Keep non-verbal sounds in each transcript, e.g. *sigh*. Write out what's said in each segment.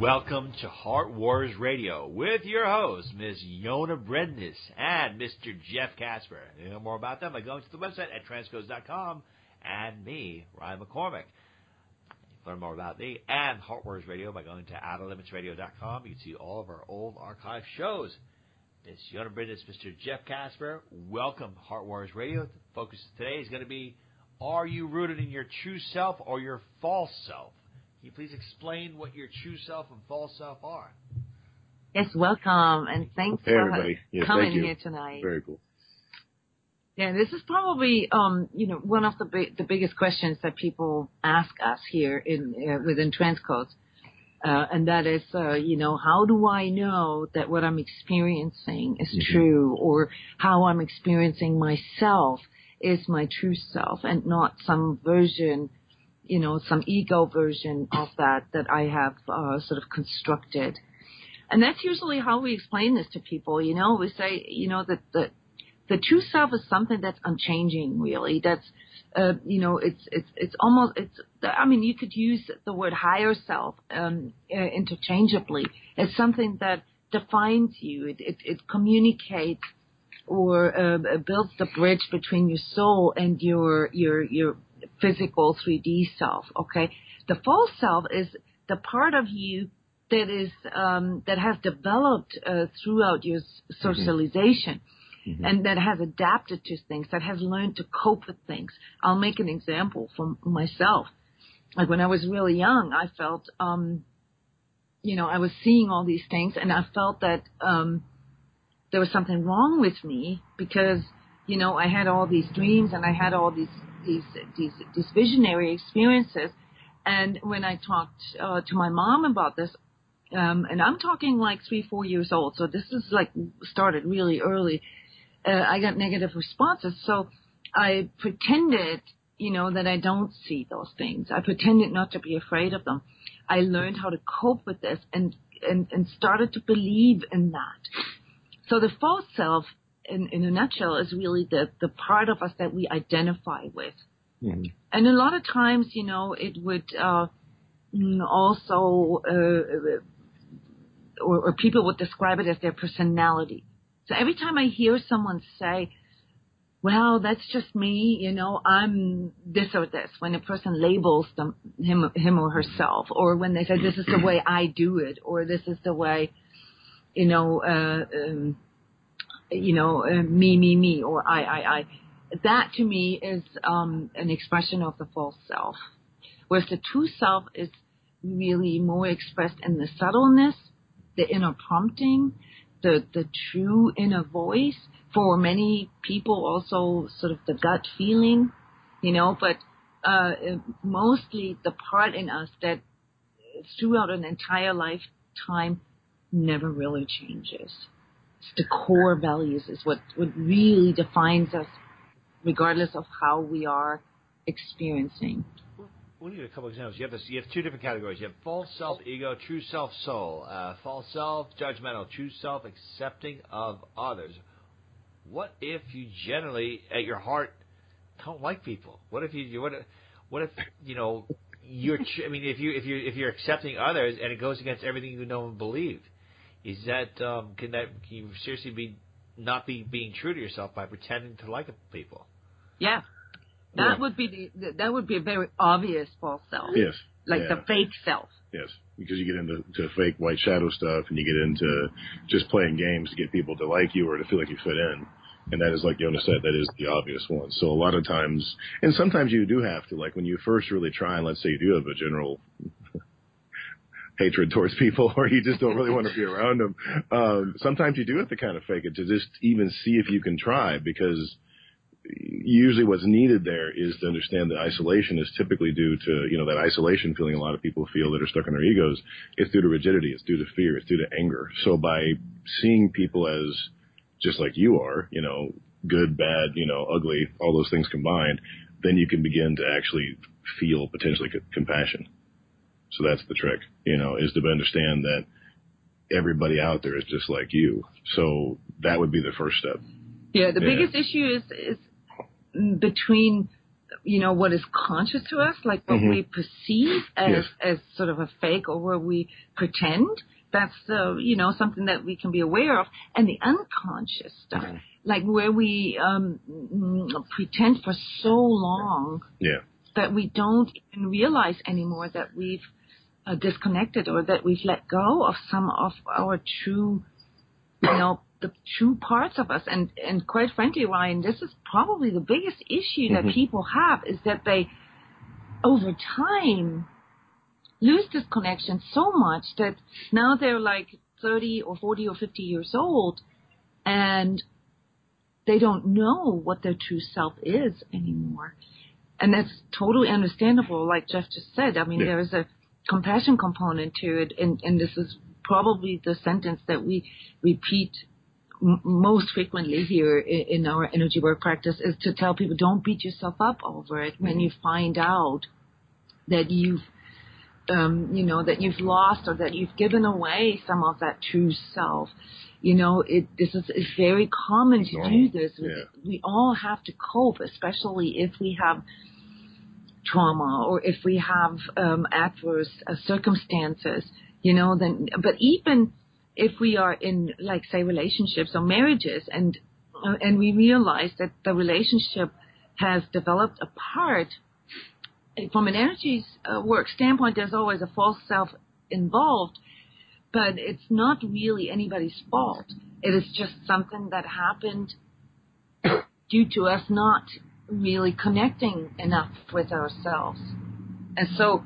Welcome to Heart Warriors Radio with your hosts, Ms. Yona Brendis and Mr. Jeff Casper. You know more about them by going to the website at transcodes.com and me, Ryan McCormick. Learn more about me and Heart Warriors Radio by going to outerlimitsradio.com. You can see all of our old archive shows. Ms. Yona Brendis, Mr. Jeff Casper, welcome Heart Warriors Radio. The focus today is going to be Are you rooted in your true self or your false self? Can you please explain what your true self and false self are? Yes, welcome, and thanks Hey, for everybody. Yes, coming thank you. here tonight. Very cool. Yeah, this is probably um, you know one of the big, the biggest questions that people ask us here in uh, within Transcodes, uh, and that is uh, you know how do I know that what I'm experiencing is Mhm. true, or how I'm experiencing myself is my true self, and not some version, you know, some ego version of that that I have uh, sort of constructed. And that's usually how we explain this to people. You know, we say, you know, that the the true self is something that's unchanging, really. That's, uh, you know, it's it's it's almost it's. I mean, you could use the word higher self um, uh, interchangeably. It's something that defines you. It it, it communicates or uh, builds the bridge between your soul and your your your physical 3D self. Okay, the false self is the part of you that is um, that has developed uh, throughout your s- socialization. Mhm. And that has adapted to things, that has learned to cope with things. I'll make an example from myself. Like when I was really young, I felt, um, you know, I was seeing all these things, and I felt that um, there was something wrong with me because, you know, I had all these dreams and I had all these these these, these visionary experiences. And when I talked uh, to my mom about this, um, and I'm talking like three, four years old, so this is like started really early. Uh, I got negative responses, so I pretended, you know, that I don't see those things. I pretended not to be afraid of them. I learned how to cope with this and and and started to believe in that. So the false self, in in a nutshell, is really the the part of us that we identify with. Mhm. And a lot of times, you know, it would uh, mm, also, uh, or, or people would describe it as their personality. So every time I hear someone say, well, that's just me, you know, I'm this or this, when a person labels them, him, him or herself, or when they say, this is the way *clears throat* I do it, or this is the way, you know, uh, um, you know, uh, me, me, me, or I, I, I. That to me is um, an expression of the false self. Whereas the true self is really more expressed in the subtleness, the inner prompting, the, the true inner voice. For many people, also sort of the gut feeling, you know, but uh, mostly the part in us that throughout an entire lifetime never really changes. It's the core values is what, what really defines us, regardless of how we are experiencing. We'll give a couple examples. You have this. You have two different categories. You have false self, ego, true self, soul. Uh, false self, judgmental. True self, accepting of others. What if you generally, at your heart, don't like people? What if you? What if, what if you know you're? I mean, if you if you if you're accepting others and it goes against everything you know and believe, is that um, can that can you seriously be not be being true to yourself by pretending to like people? Yeah. That Yeah. would be the, that would be a very obvious false self, Yes. like yeah. the fake self. Yes, because you get into to fake white shadow stuff, and you get into just playing games to get people to like you or to feel like you fit in. And that is, like Jonas said, that is the obvious one. So a lot of times, and sometimes you do have to, like when you first really try, and let's say you do have a general *laughs* hatred towards people, or you just don't really want to be around them. Um, sometimes you do have to kind of fake it to just even see if you can try, because usually what's needed there is to understand that isolation is typically due to, you know, that isolation feeling a lot of people feel that are stuck in their egos. It's due to rigidity. It's due to fear. It's due to anger. So by seeing people as just like you are, you know, good, bad, you know, ugly, all those things combined, then you can begin to actually feel potentially c- compassion. So that's the trick, you know, is to understand that everybody out there is just like you. So that would be the first step. Yeah, the Yeah. biggest issue is is between you know what is conscious to us, like what Mhm. we perceive as Yes. as sort of a fake or where we pretend. That's uh, you know something that we can be aware of, and the unconscious stuff, Mhm. like where we um, pretend for so long Yeah. that we don't even realize anymore that we've uh, disconnected or that we've let go of some of our true, you know, the true parts of us. And and quite frankly, Ryan, this is probably the biggest issue that Mhm. people have is that they, over time, lose this connection so much that now they're like 30 or 40 or 50 years old and they don't know what their true self is anymore. And that's totally understandable, like Jeff just said. I mean, Yeah. there is a compassion component to it, and, and this is probably the sentence that we repeat most frequently here in, in our energy work practice is to tell people don't beat yourself up over it when you find out that you've um, you know that you've lost or that you've given away some of that true self. You know, it this is it's very common to do this. Yeah. We all have to cope, especially if we have trauma or if we have um, adverse uh, circumstances. You know, then but even if we are in like say relationships or marriages and and we realize that the relationship has developed apart from an energy uh, work standpoint there's always a false self involved but it's not really anybody's fault. It is just something that happened due to us not really connecting enough with ourselves. And so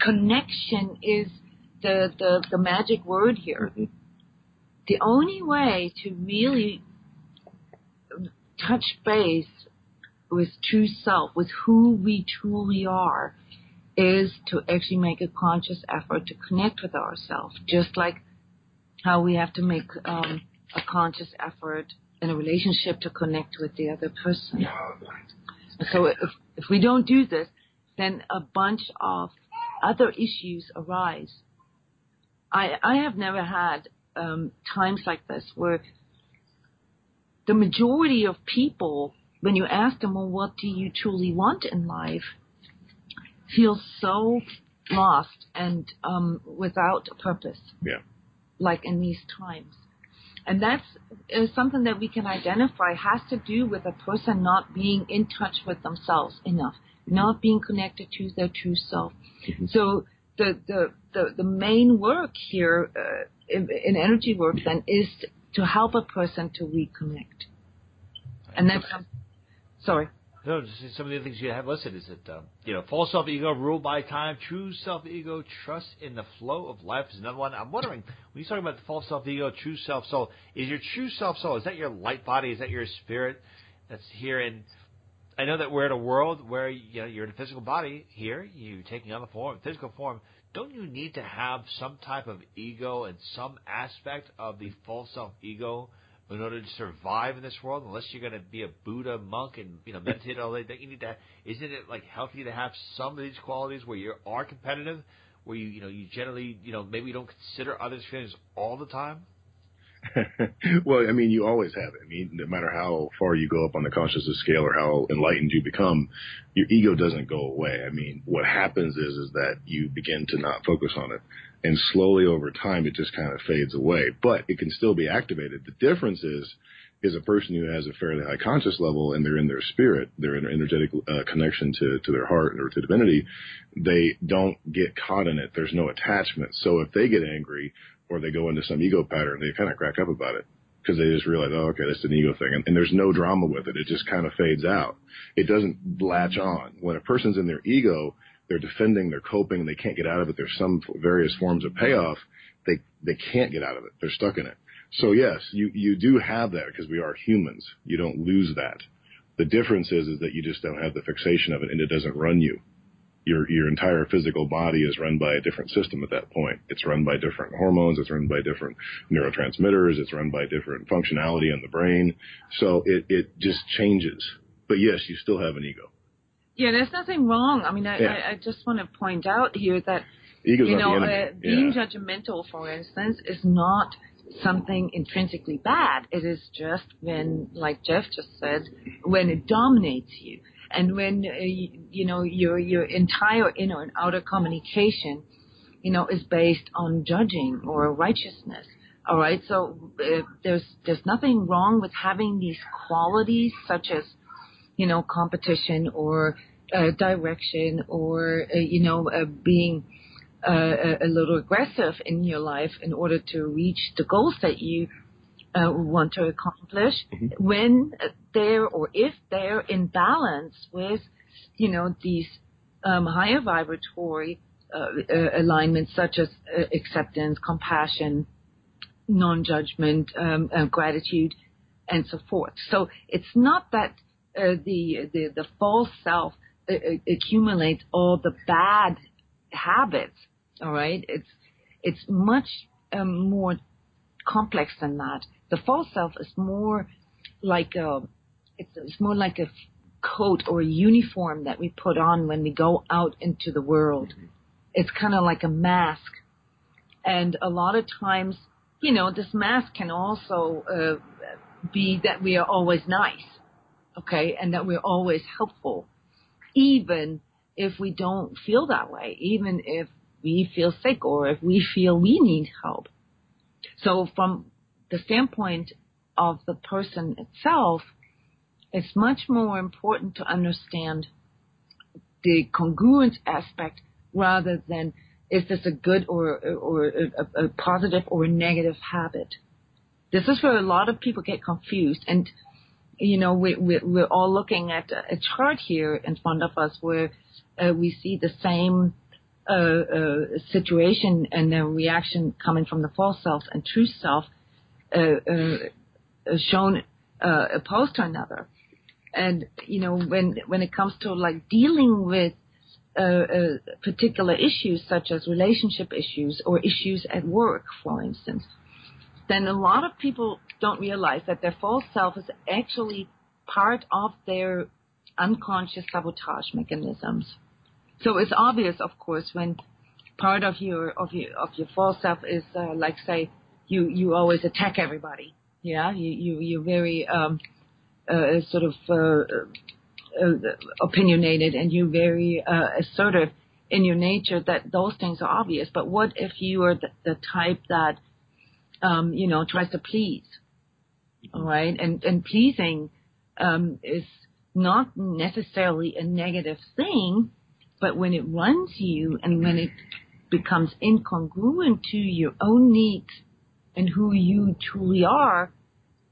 connection is the, the, the magic word here. The only way to really touch base with true self, with who we truly are, is to actually make a conscious effort to connect with ourselves, just like how we have to make um, a conscious effort in a relationship to connect with the other person. So if, if we don't do this, then a bunch of other issues arise. I, I have never had um, times like this where the majority of people, when you ask them, well, what do you truly want in life, feel so lost and um, without a purpose. Yeah. Like in these times. And that's is something that we can identify has to do with a person not being in touch with themselves enough, not being connected to their true self. Mhm. So the, the, the, the main work here uh, in, in energy work then is to help a person to reconnect. And some- sorry. No, some of the things you have listed is that um, you know, false self ego ruled by time, true self ego trust in the flow of life is another one. I'm wondering when you talk about the false self ego, true self soul, is your true self soul is that your light body? Is that your spirit that's here? And I know that we're in a world where you know you're in a physical body here, you're taking on the form, physical form. Don't you need to have some type of ego and some aspect of the false self ego in order to survive in this world, unless you're going to be a Buddha monk and you know meditate all day, don't you need to? Isn't it like healthy to have some of these qualities where you are competitive, where you you know you generally you know maybe you don't consider others' feelings all the time? *laughs* well, I mean, you always have it. I mean, no matter how far you go up on the consciousness scale or how enlightened you become, your ego doesn't go away. I mean, what happens is is that you begin to not focus on it, and slowly over time, it just kind of fades away. But it can still be activated. The difference is is a person who has a fairly high conscious level and they're in their spirit, an energetic uh, connection to, to their heart or to divinity, they don't get caught in it. There's no attachment. So if they get angry or they go into some ego pattern, they kind of crack up about it because they just realize, oh, okay, that's an ego thing. And, and there's no drama with it. It just kind of fades out. It doesn't latch on. When a person's in their ego, they're defending, they're coping, and they can't get out of it. There's some various forms of payoff. They, they can't get out of it. They're stuck in it. So yes, you, you do have that because we are humans. You don't lose that. The difference is, is that you just don't have the fixation of it and it doesn't run you. Your, your entire physical body is run by a different system at that point. It's run by different hormones. It's run by different neurotransmitters. It's run by different functionality in the brain. So it, it just changes. But yes, you still have an ego. Yeah, there's nothing wrong. I mean, I, Yeah. I, I just want to point out here that Ego's you know, the uh, being yeah. judgmental, for instance, is not something intrinsically bad. It is just when, like Jeff just said, when it dominates you, and when uh, you, know your your entire inner and outer communication, you know, is based on judging or righteousness. All right, so uh, there's there's nothing wrong with having these qualities, such as, you know, competition or uh, direction or uh, you know uh, being uh, a, little aggressive in your life in order to reach the goals that you want to accomplish Mhm. when they're or if they're in balance with you know these um, higher vibratory uh, uh, alignments such as uh, acceptance, compassion, non-judgment, um, uh, gratitude, and so forth. So it's not that uh, the, the the false self uh, uh, accumulates all the bad habits. All right, it's it's much um, more complex than that. The false self is more like a it's, it's more like a coat or a uniform that we put on when we go out into the world. It's kind of like a mask, and a lot of times, you know, this mask can also uh, be that we are always nice, okay, and that we're always helpful, even if we don't feel that way, even if we feel sick or if we feel we need help. So from the standpoint of the person itself, it's much more important to understand the congruent aspect rather than is this a good or or a, a positive or a negative habit. This is where a lot of people get confused, and you know we, we we're all looking at a chart here in front of us where uh, we see the same uh, uh, situation and the reaction coming from the false self and true self shown uh, opposed to another. And you know when when it comes to like dealing with uh, uh, particular issues such as relationship issues or issues at work, for instance, then a lot of people don't realize that their false self is actually part of their unconscious sabotage mechanisms. So it's obvious, of course, when part of your of your of your false self is uh, like say you you always attack everybody. Yeah, you you you're very um, uh, sort of uh, uh, opinionated and you're very uh, assertive in your nature. That those things are obvious. But what if you are the, the type that um, you know tries to please? All right, and and pleasing um, is not necessarily a negative thing, but when it runs you and when it becomes incongruent to your own needs and who you truly are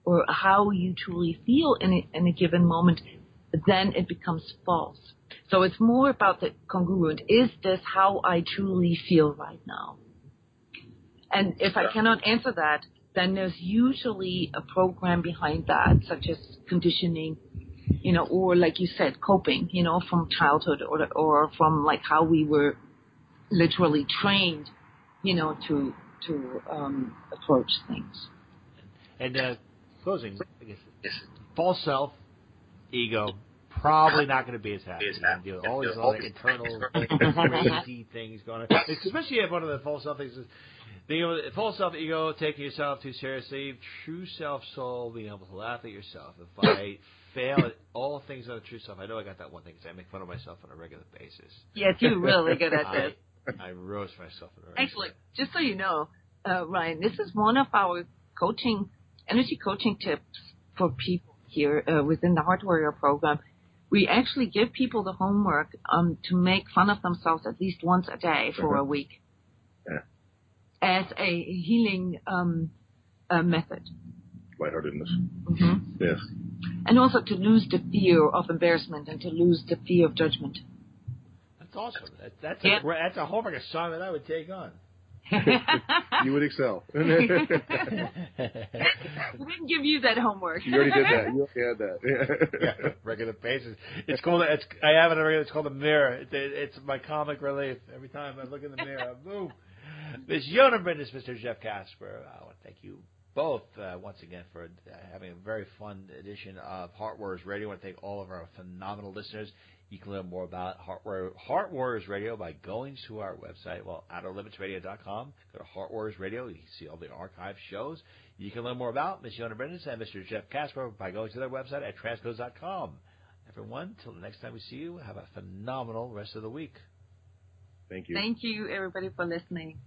or how you truly feel in a, in a given moment, then it becomes false. So it's more about the congruent. Is this how I truly feel right now? And if I cannot answer that, then there's usually a program behind that, such as conditioning, you know, or like you said, coping, you know, from childhood or or from like how we were literally trained, you know, to to um, approach things. And uh, closing, I guess, false self, ego, probably not going to be as happy. You're gonna deal with all these other internal crazy things going on. Especially if one of the false self things is being able to, false self ego, taking yourself too seriously, true self soul, being able to laugh at yourself. If I *laughs* fail at all things on the true self, I know I got that one thing because I make fun of myself on a regular basis. Yes, you're really good at *laughs* I, this. I roast myself on a regular Actually, just so you know, uh, Ryan, this is one of our coaching, energy coaching tips for people here uh, within the Heart Warrior program. We actually give people the homework um, to make fun of themselves at least once a day for a week Yeah. as a healing um, uh, method. Lightheartedness. hmm Yes. And also to lose the fear of embarrassment and to lose the fear of judgment. That's awesome. That, that's Yeah. a that's a homework assignment I would take on. *laughs* You would excel. *laughs* *laughs* we didn't give you that homework. You already did that. You already had that. yeah, regular basis. It's called. It's. I have it on a. It's called a mirror. It, it, it's my comic relief. Every time I look in the mirror, I boom. Miss Yona Brindis, Mr. Jeff Casper. I want to thank you both uh, once again for uh, having a very fun edition of Heart Warriors Radio. I want to thank all of our phenomenal listeners. You can learn more about Heart, Warrior, Heart Warriors Radio by going to our website, well, outerlimitsradio.com. Go to Heart Warriors Radio. You can see all the archive shows. You can learn more about Ms. Yona Brindis and Mr. Jeff Casper by going to their website at transcodes.com. Everyone, till the next time we see you, have a phenomenal rest of the week. Thank you. Thank you, everybody, for listening.